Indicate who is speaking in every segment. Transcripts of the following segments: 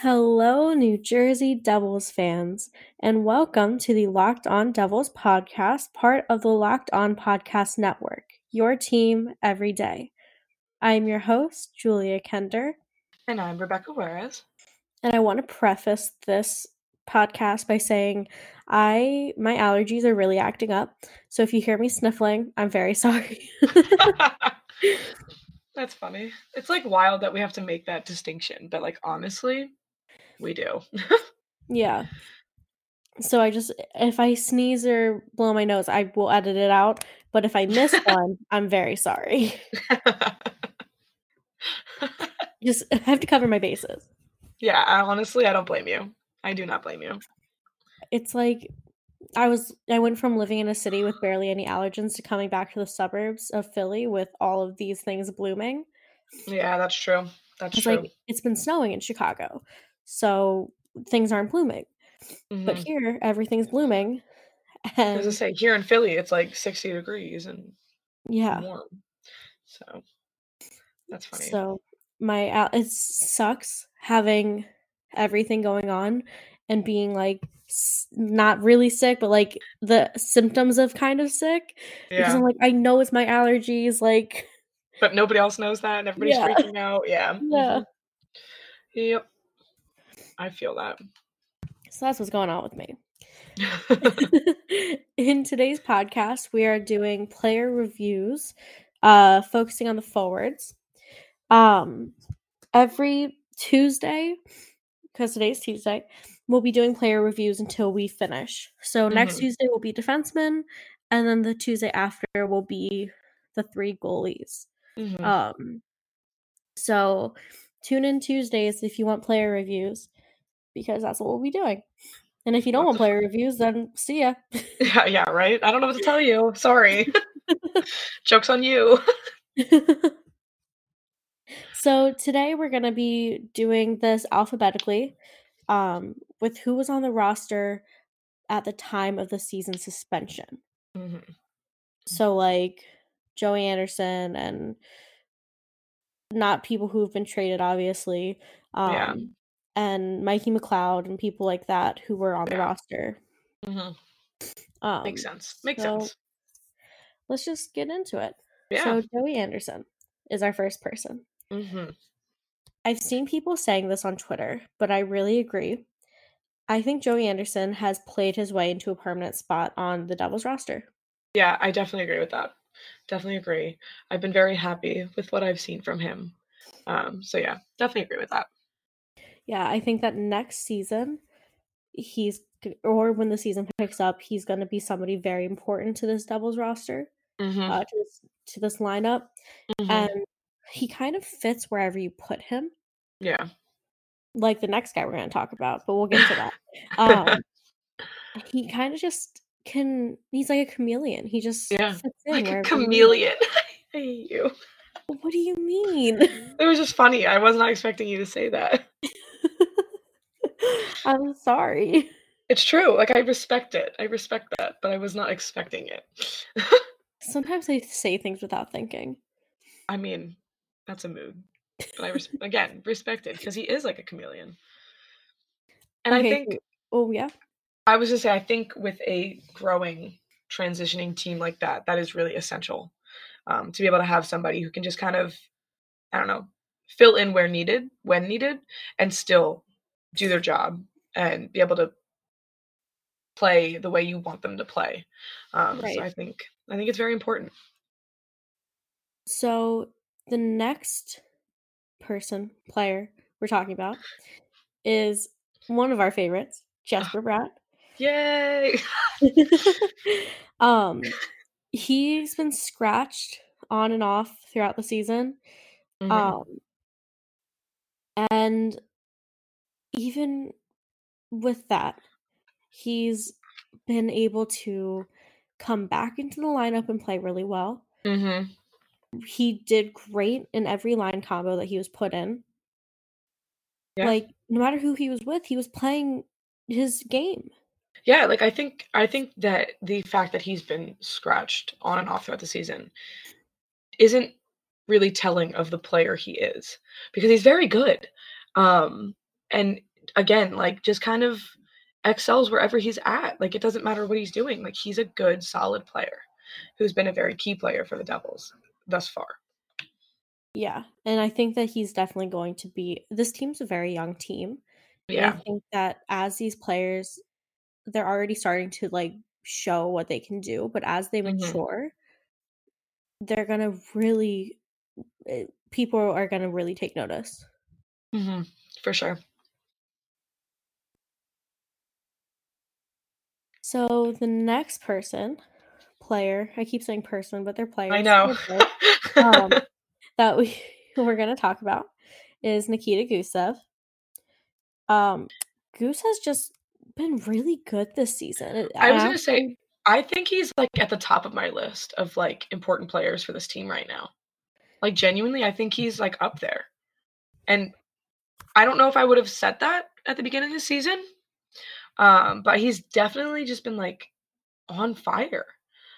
Speaker 1: Hello, New Jersey Devils fans, and welcome to the Locked On Devils podcast, part of the Locked On Podcast Network, your team every day. I am your host, Julia Kender,
Speaker 2: And I'm Rebecca Juarez.
Speaker 1: and I want to preface this podcast by saying I my allergies are really acting up. So if you hear me sniffling, I'm very sorry.
Speaker 2: That's funny. It's like wild that we have to make that distinction, but like honestly, we do.
Speaker 1: yeah. So I just if I sneeze or blow my nose, I will edit it out. But if I miss one, I'm very sorry. Just I have to cover my bases.
Speaker 2: yeah, I, honestly, I don't blame you. I do not blame you.
Speaker 1: It's like I was I went from living in a city with barely any allergens to coming back to the suburbs of Philly with all of these things blooming.
Speaker 2: Yeah, that's true. That's
Speaker 1: It's
Speaker 2: true.
Speaker 1: like it's been snowing in Chicago. So things aren't blooming. But
Speaker 2: Mhm.
Speaker 1: here everything's blooming.
Speaker 2: As I say, here in Philly, it's like 60 degrees and
Speaker 1: yeah.
Speaker 2: warm. So that's funny.
Speaker 1: So my it sucks having everything going on and being like not really sick, but like the symptoms of kind of sick because. I'm like I know it's my allergies. Like
Speaker 2: But nobody else knows that and everybody's
Speaker 1: Yeah.
Speaker 2: freaking out. Yeah.
Speaker 1: yeah,
Speaker 2: mhm. Yep. I feel that.
Speaker 1: so that's what's going on with me. In today's podcast, we are doing player reviews, uh, focusing on the forwards. Um, every Tuesday, because today's Tuesday, we'll be doing player reviews until we finish. So next
Speaker 2: Mhm.
Speaker 1: Tuesday will be defensemen, and then the Tuesday after will be the three goalies.
Speaker 2: Mhm.
Speaker 1: Um, so tune in Tuesdays if you want player reviews, because that's what we'll be doing. And if you don't want player reviews, then see ya.
Speaker 2: Yeah, yeah, right? I don't know what to tell you. Sorry. Joke's on you.
Speaker 1: so today we're gonna be doing this alphabetically, um, with who was on the roster at the time of the season suspension.
Speaker 2: Mhm.
Speaker 1: So like Joey Anderson and not people who've been traded, obviously. Um,
Speaker 2: Yeah.
Speaker 1: And Mikey McLeod and people like that who were on the
Speaker 2: Yeah.
Speaker 1: roster.
Speaker 2: Mhm.
Speaker 1: Um,
Speaker 2: Makes sense. Makes
Speaker 1: so
Speaker 2: sense.
Speaker 1: let's just get into it.
Speaker 2: Yeah.
Speaker 1: So Joey Anderson is our first person.
Speaker 2: Mhm.
Speaker 1: I've seen people saying this on Twitter, but I really agree. I think Joey Anderson has played his way into a permanent spot on the Devils roster.
Speaker 2: Yeah, I definitely agree with that. Definitely agree. I've been very happy with what I've seen from him. Um, so yeah, definitely agree with that.
Speaker 1: Yeah, I think that next season, he's or when the season picks up, he's going to be somebody very important to this Devils roster,
Speaker 2: Mhm.
Speaker 1: uh, to this to this lineup,
Speaker 2: Mhm.
Speaker 1: and he kind of fits wherever you put him.
Speaker 2: Yeah.
Speaker 1: Like the next guy we're going to talk about, but we'll get to that. Um, he kind of just can. He's like a chameleon. He just
Speaker 2: Yeah, like a chameleon. I hate you.
Speaker 1: What do you mean?
Speaker 2: It was just funny. I was not expecting you to say that.
Speaker 1: I'm sorry.
Speaker 2: It's true. Like I respect it. I respect that, but I was not expecting it.
Speaker 1: Sometimes I say things without thinking.
Speaker 2: I mean, that's a mood. But I res- again respect it because he is like a chameleon. And I think
Speaker 1: oh yeah.
Speaker 2: I was just say I think with a growing transitioning team like that, that is really essential um, to be able to have somebody who can just kind of, I don't know, fill in where needed, when needed, and still do their job and be able to play the way you want them to play. Um,
Speaker 1: Right.
Speaker 2: So I think I think it's very important.
Speaker 1: So the next person, player we're talking about is one of our favorites, Jesper Bratt.
Speaker 2: Yay!
Speaker 1: um he's been scratched on and off throughout the season.
Speaker 2: Mhm.
Speaker 1: Um and even with that, he's been able to come back into the lineup and play really well.
Speaker 2: Mhm.
Speaker 1: He did great in every line combo that he was put in.
Speaker 2: Yeah.
Speaker 1: Like no matter who he was with, he was playing his game.
Speaker 2: Yeah, like I think I think that the fact that he's been scratched on and off throughout the season isn't really telling of the player he is because he's very good. Um and again, like just kind of excels wherever he's at. Like it doesn't matter what he's doing. Like he's a good, solid player who's been a very key player for the Devils thus far.
Speaker 1: Yeah, and I think that he's definitely going to be. This team's a very young team. Yeah, I think that as these players, they're already starting to like show what they can do, but as they mm-hmm. mature, they're gonna really. Eh, people are gonna really take notice.
Speaker 2: Mm-hmm. For sure.
Speaker 1: So the next person, player, I keep saying person, but they're players.
Speaker 2: I know.
Speaker 1: um, that we we're gonna talk about is Nikita Gusev. Um, Goose has just been really good this season.
Speaker 2: I was gonna say, I think he's like at the top of my list of like important players for this team right now. Like genuinely, I think he's like up there. And I don't know if I would have said that at the beginning of the season, um, but he's definitely just been like on fire.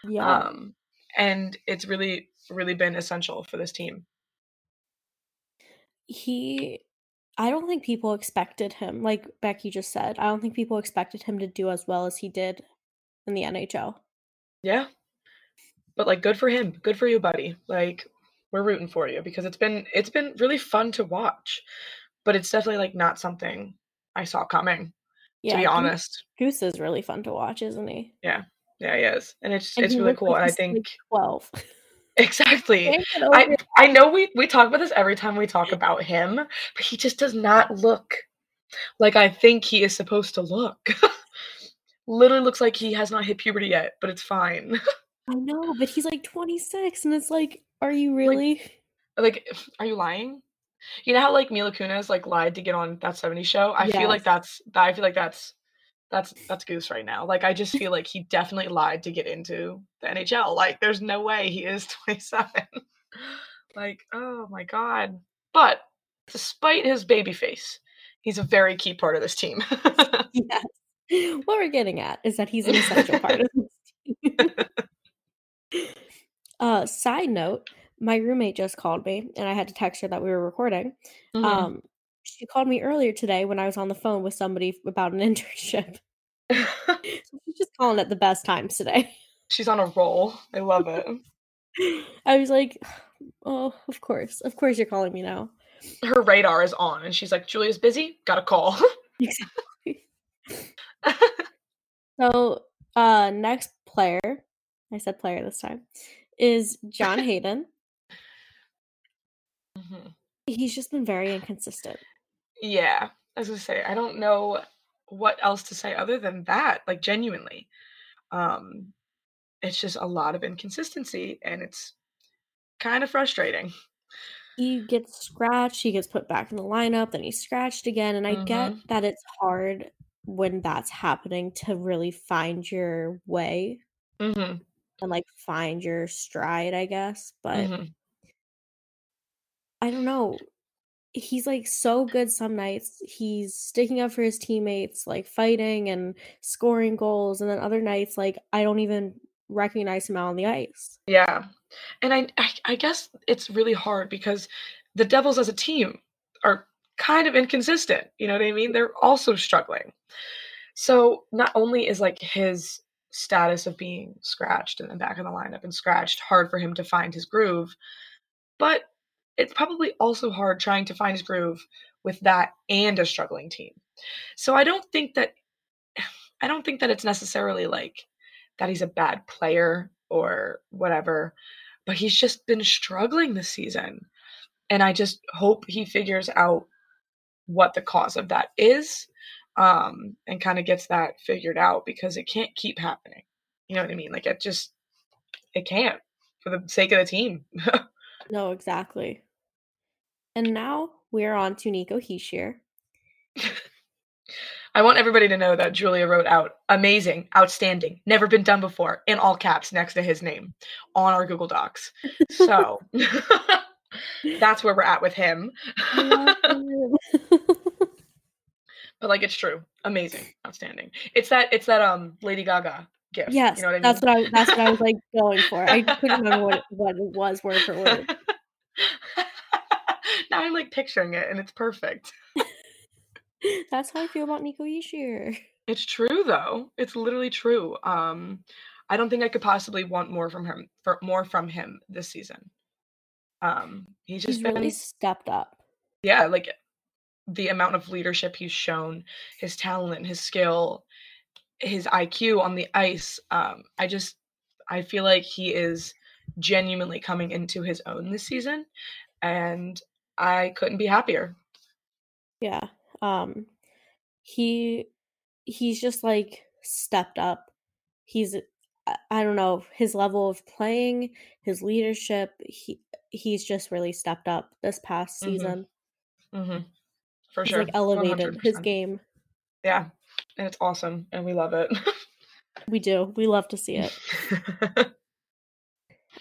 Speaker 2: Yeah. Um, and it's really, really been essential for this team.
Speaker 1: He, I don't think people expected him, like Becky just said, I don't think people expected him to do as well as he did in the NHL.
Speaker 2: Yeah. But like good for him. Good for you, buddy. Like we're rooting for you because it's been it's been really fun to watch. But it's definitely like not something I saw coming. Yeah, to be honest.
Speaker 1: Goose is really fun to watch, isn't he?
Speaker 2: Yeah. Yeah, he is. And it's and it's really cool. Like and I think
Speaker 1: 12.
Speaker 2: Exactly. I I know we we talk about this every time we talk about him, but he just does not look like I think he is supposed to look. Literally looks like he has not hit puberty yet, but it's fine.
Speaker 1: I know, but he's like 26 and it's like are you really?
Speaker 2: Like, like are you lying? You know how like Mila Kunis like lied to get on that 70 show? I yes. feel like that's I feel like that's that's that's Goose right now. Like I just feel like he definitely lied to get into the NHL. Like there's no way he is 27. like oh my god. But despite his baby face, he's a very key part of this team.
Speaker 1: yes. What we're getting at is that he's an essential part of this team. uh side note, my roommate just called me and I had to text her that we were recording. Mm-hmm. Um she called me earlier today when I was on the phone with somebody about an internship. she's just calling at the best times today.
Speaker 2: She's on a roll. I love it.
Speaker 1: I was like, oh, of course. Of course you're calling me now.
Speaker 2: Her radar is on and she's like, Julia's busy, got a call. exactly.
Speaker 1: so, uh next player, I said player this time, is John Hayden. Mm-hmm. He's just been very inconsistent.
Speaker 2: Yeah, as I say, I don't know what else to say other than that. Like genuinely, um, it's just a lot of inconsistency, and it's kind of frustrating.
Speaker 1: He gets scratched. He gets put back in the lineup. Then he's scratched again, and I mm-hmm. get that it's hard when that's happening to really find your way mm-hmm. and like find your stride, I guess. But mm-hmm. I don't know he's like so good some nights. He's sticking up for his teammates, like fighting and scoring goals, and then other nights, like I don't even recognize him out on the ice.
Speaker 2: Yeah, and I, I, I guess it's really hard because the Devils as a team are kind of inconsistent. You know what I mean? They're also struggling. So not only is like his status of being scratched and then back of the lineup and scratched hard for him to find his groove, but it's probably also hard trying to find his groove with that and a struggling team. So I don't think that I don't think that it's necessarily like that he's a bad player or whatever, but he's just been struggling this season. And I just hope he figures out what the cause of that is um, and kind of gets that figured out because it can't keep happening. You know what I mean? Like it just, it can't for the sake of the team.
Speaker 1: no, exactly. And now we're on to Nico Hischier.
Speaker 2: I want everybody to know that Julia wrote out amazing, outstanding, never been done before in all caps next to his name on our Google Docs. So that's where we're at with him. but like it's true. Amazing, outstanding. It's that it's that um Lady Gaga gift.
Speaker 1: Yes, you know what I mean? that's what I that's what I was like going for. I couldn't remember what it, what it was word for word
Speaker 2: now I'm like picturing it and it's perfect.
Speaker 1: That's how I feel about Nico Hischier.
Speaker 2: It's true though. It's literally true. Um, I don't think I could possibly want more from him for more from him this season. Um, he's just
Speaker 1: He's
Speaker 2: been
Speaker 1: really stepped up.
Speaker 2: yeah, like the amount of leadership he's shown, his talent, his skill, his IQ on the ice. Um, I just I feel like he is genuinely coming into his own this season, and I couldn't be happier.
Speaker 1: Yeah. Um he he's just like stepped up. He's I- I don't know, his level of playing, his leadership, he he's just really stepped up this past
Speaker 2: hmm
Speaker 1: season.
Speaker 2: hmm For
Speaker 1: He's
Speaker 2: sure,
Speaker 1: like elevated
Speaker 2: hundred
Speaker 1: his game.
Speaker 2: Yeah, and it's awesome, and we love it.
Speaker 1: We do. We love to see it.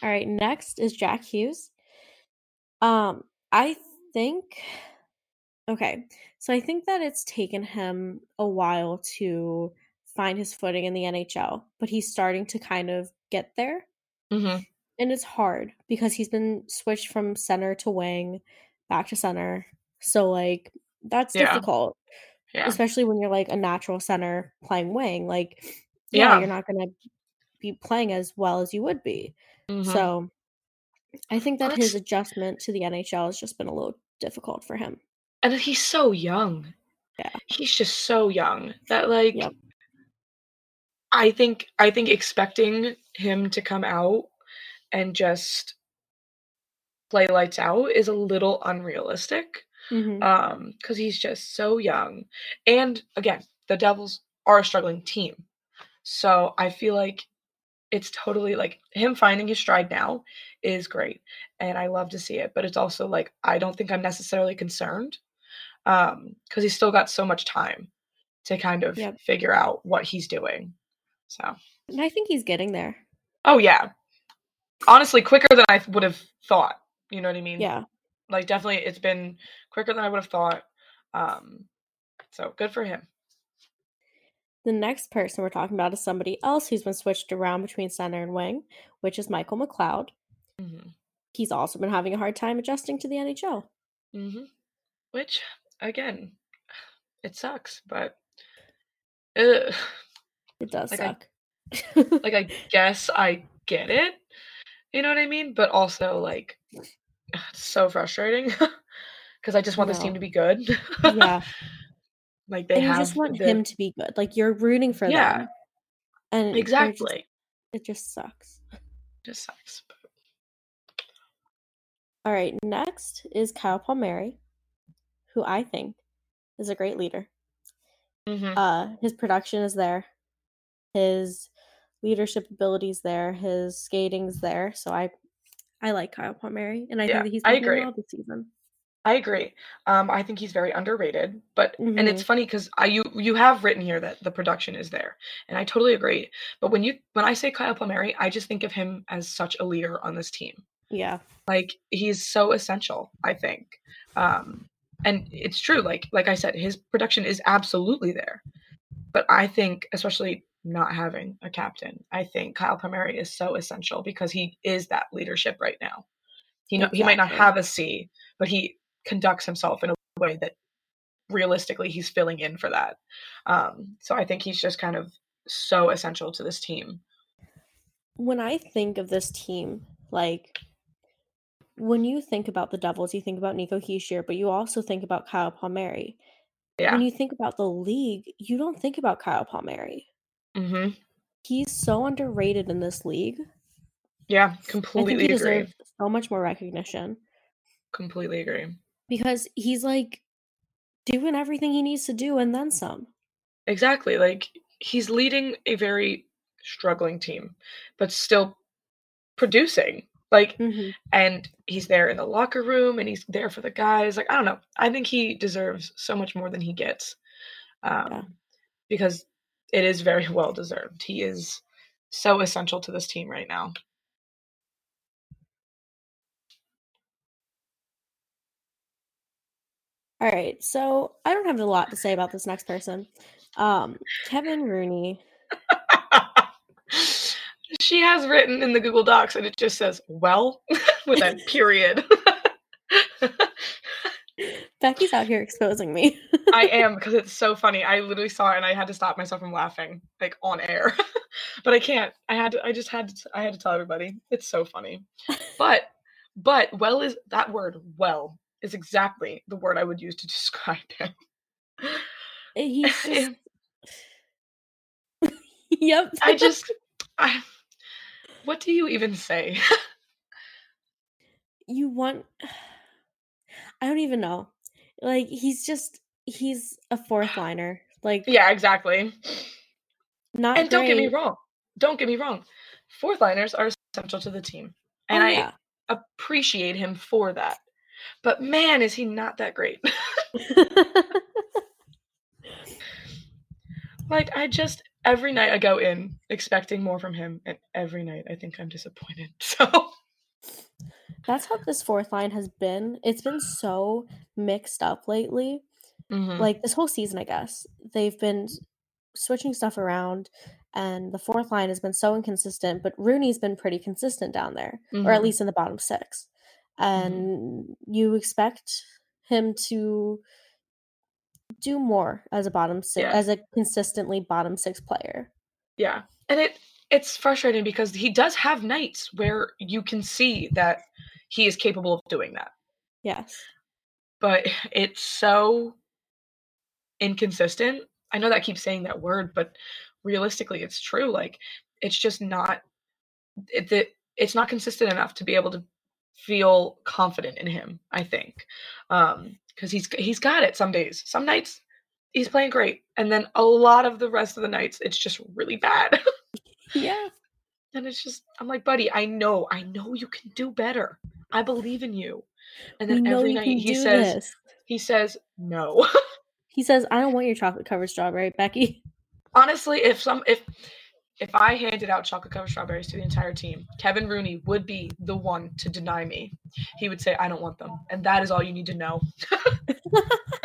Speaker 1: All right, next is Jack Hughes. Um, I think okay. So I think that it's taken him a while to find his footing in the NHL, but he's starting to kind of get there.
Speaker 2: hmm
Speaker 1: And it's hard because he's been switched from center to wing, back to center. So like that's
Speaker 2: Yeah,
Speaker 1: difficult,
Speaker 2: yeah,
Speaker 1: especially when you're like a natural center playing wing. Like yeah,
Speaker 2: yeah.
Speaker 1: you're not going to be playing as well as you would be.
Speaker 2: hmm
Speaker 1: So I think that his adjustment to the NHL has just been a little difficult for him.
Speaker 2: and he's so young.
Speaker 1: Yeah.
Speaker 2: He's just so young that like
Speaker 1: Yep.
Speaker 2: I think I think expecting him to come out and just play lights out is a little unrealistic.
Speaker 1: hmm
Speaker 2: Um, because he's just so young. And again, the Devils are a struggling team. So I feel like it's totally like him finding his stride now is great. And I love to see it. But it's also like I don't think I'm necessarily concerned. Um, because he's still got so much time to kind of
Speaker 1: Yep.
Speaker 2: figure out what he's doing. So
Speaker 1: And I think he's getting there.
Speaker 2: oh yeah. Honestly, quicker than I would have thought. You know what I mean?
Speaker 1: Yeah.
Speaker 2: Like definitely it's been quicker than I would have thought. Um, so good for him.
Speaker 1: The next person we're talking about is somebody else who's been switched around between center and wing, which is Michael McLeod.
Speaker 2: hmm
Speaker 1: He's also been having a hard time adjusting to the NHL.
Speaker 2: hmm Which again, it sucks, but ugh,
Speaker 1: It does
Speaker 2: like I
Speaker 1: suck.
Speaker 2: like I guess I get it. You know what I mean? But also like it's so frustrating because I just want this team to be good.
Speaker 1: Yeah.
Speaker 2: like they
Speaker 1: And you just want
Speaker 2: the
Speaker 1: him to be good. Like you're rooting for
Speaker 2: yeah,
Speaker 1: them. And they're just
Speaker 2: exactly.
Speaker 1: it just sucks.
Speaker 2: Just sucks.
Speaker 1: All right, next is Kyle Palmieri, who I think is a great leader.
Speaker 2: hmm
Speaker 1: Uh his production is there. His leadership abilities there, his skating's there. So I I like Kyle Palmieri and I think that he's been doing
Speaker 2: agree.
Speaker 1: well this season.
Speaker 2: I agree. Um, I think he's very underrated, but and it's
Speaker 1: Mhm.
Speaker 2: funny because I you you have written here that the production is there, and I totally agree. But when you when I say Kyle Palmieri, I just think of him as such a leader on this team.
Speaker 1: Yeah.
Speaker 2: Like he's so essential, I think. Um, and it's true. Like like I said, his production is absolutely there. But I think, especially not having a captain, I think Kyle Palmieri is so essential because he is that leadership right now. He know he might not have a C, but he conducts himself in a way that realistically he's filling in for that. Um, so I think he's just kind of so essential to this team.
Speaker 1: When I think of this team, like when you think about the Devils, you think about Nico Hischier, but you also think about Kyle Palmieri.
Speaker 2: Yeah.
Speaker 1: When you think about the league, you don't think about Kyle Palmieri.
Speaker 2: Mm-hmm.
Speaker 1: He's so underrated in this league.
Speaker 2: Yeah.
Speaker 1: I think
Speaker 2: Completely
Speaker 1: he
Speaker 2: agree.
Speaker 1: deserves so much more recognition
Speaker 2: Completely agree.
Speaker 1: Because he's like doing everything he needs to do and then some.
Speaker 2: Exactly. Like he's leading a very struggling team, but still producing. Like,
Speaker 1: hmm
Speaker 2: and he's there in the locker room and he's there for the guys. Like, I don't know. I think he deserves so much more than he gets. Um,
Speaker 1: Yeah.
Speaker 2: because it is very well deserved. He is so essential to this team right now.
Speaker 1: All right, so I don't have a lot to say about this next person. Um, Kevin Rooney.
Speaker 2: she has written in the Google Docs and it just says, well, with a period.
Speaker 1: Becky's out here exposing me.
Speaker 2: I am because it's so funny. I literally saw it and I had to stop myself from laughing, like on air. but I can't. I had to, I just had to I had to tell everybody. It's so funny. But but well is that word well is exactly the word I would use to describe him.
Speaker 1: Eh, he's just Yep.
Speaker 2: I just I what do you even say?
Speaker 1: you want I don't even know. Like he's just he's a fourth liner. Like
Speaker 2: yeah, exactly.
Speaker 1: not
Speaker 2: And don't get me wrong. Don't get me wrong. Fourth liners are essential to the team. And
Speaker 1: Oh,
Speaker 2: I appreciate him for that. But man, is he not that great. like I just every night I go in expecting more from him and every night I think I'm disappointed. So
Speaker 1: That's how this fourth line has been. It's been so mixed up lately.
Speaker 2: Mhm.
Speaker 1: Like this whole season, I guess. They've been switching stuff around and the fourth line has been so inconsistent, but Rooney's been pretty consistent down there, or at
Speaker 2: Mhm.
Speaker 1: least in the bottom 6. Mm-hmm. And you expect him to do more as a bottom 6
Speaker 2: Yeah.
Speaker 1: as a consistently bottom 6 player.
Speaker 2: Yeah. And it it's frustrating because he does have nights where you can see that he is capable of doing that.
Speaker 1: Yes.
Speaker 2: But it's so inconsistent. I know that I keep saying that word, but realistically it's true. Like it's just not it, the, it's not consistent enough to be able to feel confident in him, I think. Um cuz he's he's got it some days. Some nights he's playing great and then a lot of the rest of the nights it's just really bad.
Speaker 1: Yeah.
Speaker 2: And it's just, I'm like, buddy, I know, I know you can do better. I believe in you. And then every night he says,
Speaker 1: this.
Speaker 2: he says, no.
Speaker 1: He says, "I don't want your chocolate covered strawberry, Becky."
Speaker 2: Honestly, if some, if, if I handed out chocolate covered strawberries to the entire team, Kevin Rooney would be the one to deny me. He would say, I don't want them. And that is all you need to know.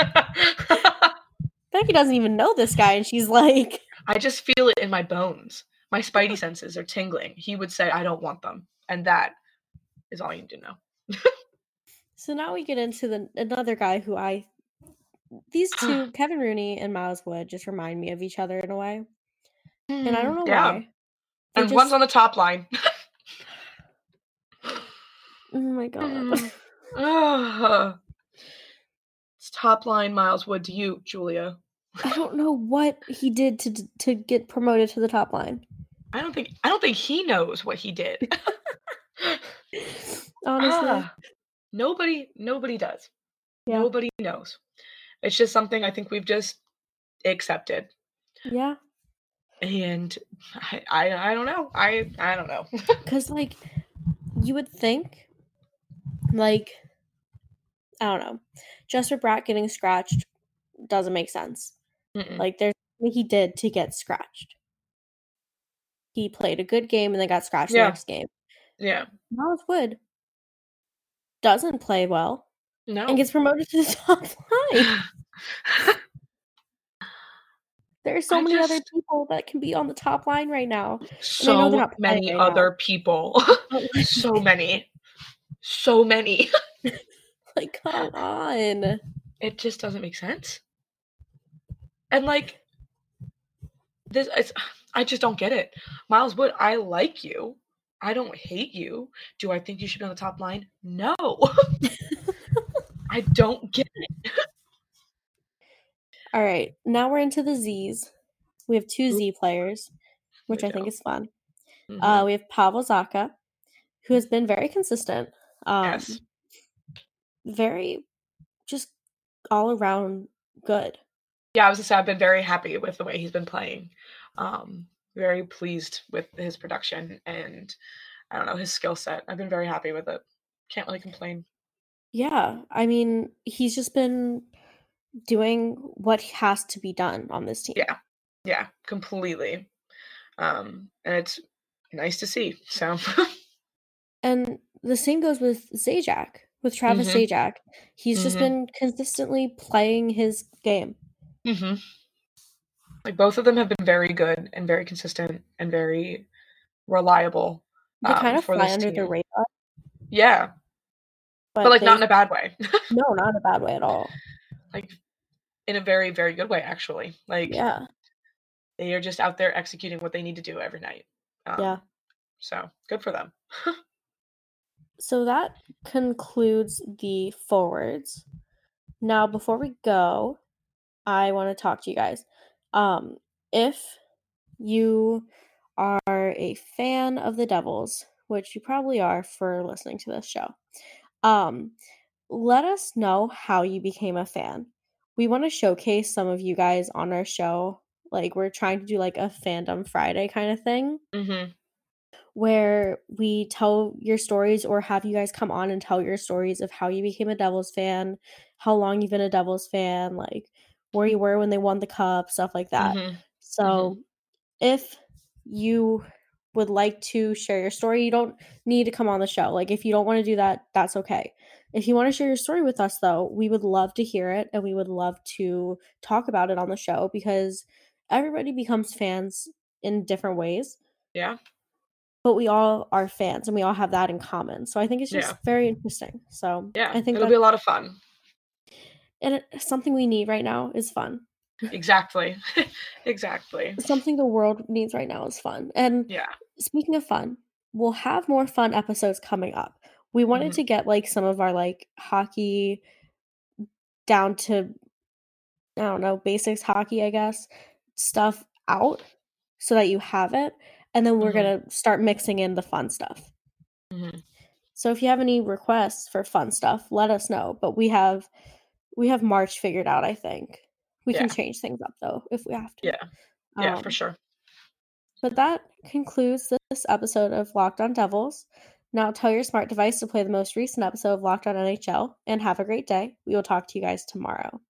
Speaker 1: Becky doesn't even know this guy, and she's like,
Speaker 2: I just feel it in my bones. My spidey senses are tingling. He would say, I don't want them. And that is all you need to know.
Speaker 1: So now we get into the another guy who I these two, Kevin Rooney and Miles Wood, just remind me of each other in a way. And I don't know
Speaker 2: Yeah.
Speaker 1: why. They
Speaker 2: And one's on the top line.
Speaker 1: Oh my god.
Speaker 2: Mm. It's top line Miles Wood to you, Julia.
Speaker 1: I don't know what he did to to get promoted to the top line.
Speaker 2: I don't think I don't think he knows what he did.
Speaker 1: Honestly.
Speaker 2: Ah, nobody nobody does.
Speaker 1: yeah.
Speaker 2: Nobody knows. It's just something I think we've just accepted.
Speaker 1: Yeah.
Speaker 2: And I I, I don't know. I I don't know.
Speaker 1: Cuz like you would think like I don't know. Jesper Bratt getting scratched doesn't make sense.
Speaker 2: Mm-mm.
Speaker 1: Like there's he did to get scratched. He played a good game and then got scratched
Speaker 2: Yeah.
Speaker 1: the next game.
Speaker 2: yeah.
Speaker 1: Miles Wood doesn't play well
Speaker 2: No.
Speaker 1: and gets promoted to the top line. There are so
Speaker 2: I
Speaker 1: many other people that can be on the top line right now. know
Speaker 2: so many
Speaker 1: right now.
Speaker 2: other people. Oh, so many. So many.
Speaker 1: like, come on.
Speaker 2: it just doesn't make sense. And like this it's, I just don't get it. Miles Wood, I like you. I don't hate you. Do I think you should be on the top line? No. I don't get it.
Speaker 1: All right, now we're into the Z's. We have two. Z players, which I think
Speaker 2: go.
Speaker 1: is fun.
Speaker 2: Mhm.
Speaker 1: Uh, we have Pavel Zacha, who has been very consistent. Um,
Speaker 2: Yes.
Speaker 1: Very, just all around good.
Speaker 2: yeah, I was gonna say I've been very happy with the way he's been playing. Um, very pleased with his production and I don't know, his skill set. I've been very happy with it. Can't really complain.
Speaker 1: Yeah, I mean, he's just been doing what has to be done on this team.
Speaker 2: Yeah. Yeah, completely. Um, and it's nice to see. So
Speaker 1: And the same goes with Zajac, with Travis
Speaker 2: Mhm.
Speaker 1: Zajac. He's just
Speaker 2: Mhm.
Speaker 1: been consistently playing his game.
Speaker 2: hmm Like both of them have been very good and very consistent and very reliable.
Speaker 1: They
Speaker 2: um,
Speaker 1: kind of fly under the radar.
Speaker 2: Yeah. but, like not in a bad way.
Speaker 1: no, not in a bad way at all.
Speaker 2: Like in a very, very good way, actually. Like
Speaker 1: yeah,
Speaker 2: they are just out there executing what they need to do every night.
Speaker 1: Um, yeah.
Speaker 2: So good for them.
Speaker 1: so that concludes the forwards. Now, before we go, I want to talk to you guys. Um, if you are a fan of the Devils, which you probably are for listening to this show, um, let us know how you became a fan. We want to showcase some of you guys on our show. Like we're trying to do like a fandom Friday kind of thing.
Speaker 2: Mm-hmm.
Speaker 1: Where we tell your stories or have you guys come on and tell your stories of how you became a Devils fan, how long you've been a Devils fan, like where you were when they won the cup, stuff like that.
Speaker 2: Mm-hmm.
Speaker 1: So mm-hmm. if you would like to share your story, you don't need to come on the show. Like if you don't want to do that, that's okay. If you want to share your story with us though, we would love to hear it and we would love to talk about it on the show because everybody becomes fans in different ways.
Speaker 2: Yeah.
Speaker 1: But we all are fans and we all have that in common. So I think it's just yeah. very interesting. So
Speaker 2: yeah,
Speaker 1: I think
Speaker 2: it'll be a lot of fun.
Speaker 1: And it, something we need right now is fun.
Speaker 2: Exactly. exactly.
Speaker 1: Something the world needs right now is fun. And
Speaker 2: yeah.
Speaker 1: Speaking of fun, we'll have more fun episodes coming up. We wanted mm-hmm. to get like some of our like hockey down to I don't know, basics hockey, I guess, stuff out so that you have it. And then we're mm-hmm. going to start mixing in the fun stuff.
Speaker 2: Mm-hmm.
Speaker 1: So if you have any requests for fun stuff, let us know. But we have we have March figured out, I think. We yeah. can change things up though if we have to.
Speaker 2: Yeah. Yeah, um, for sure.
Speaker 1: But that concludes this episode of Locked On Devils. Now tell your smart device to play the most recent episode of Locked On NHL and have a great day. We will talk to you guys tomorrow.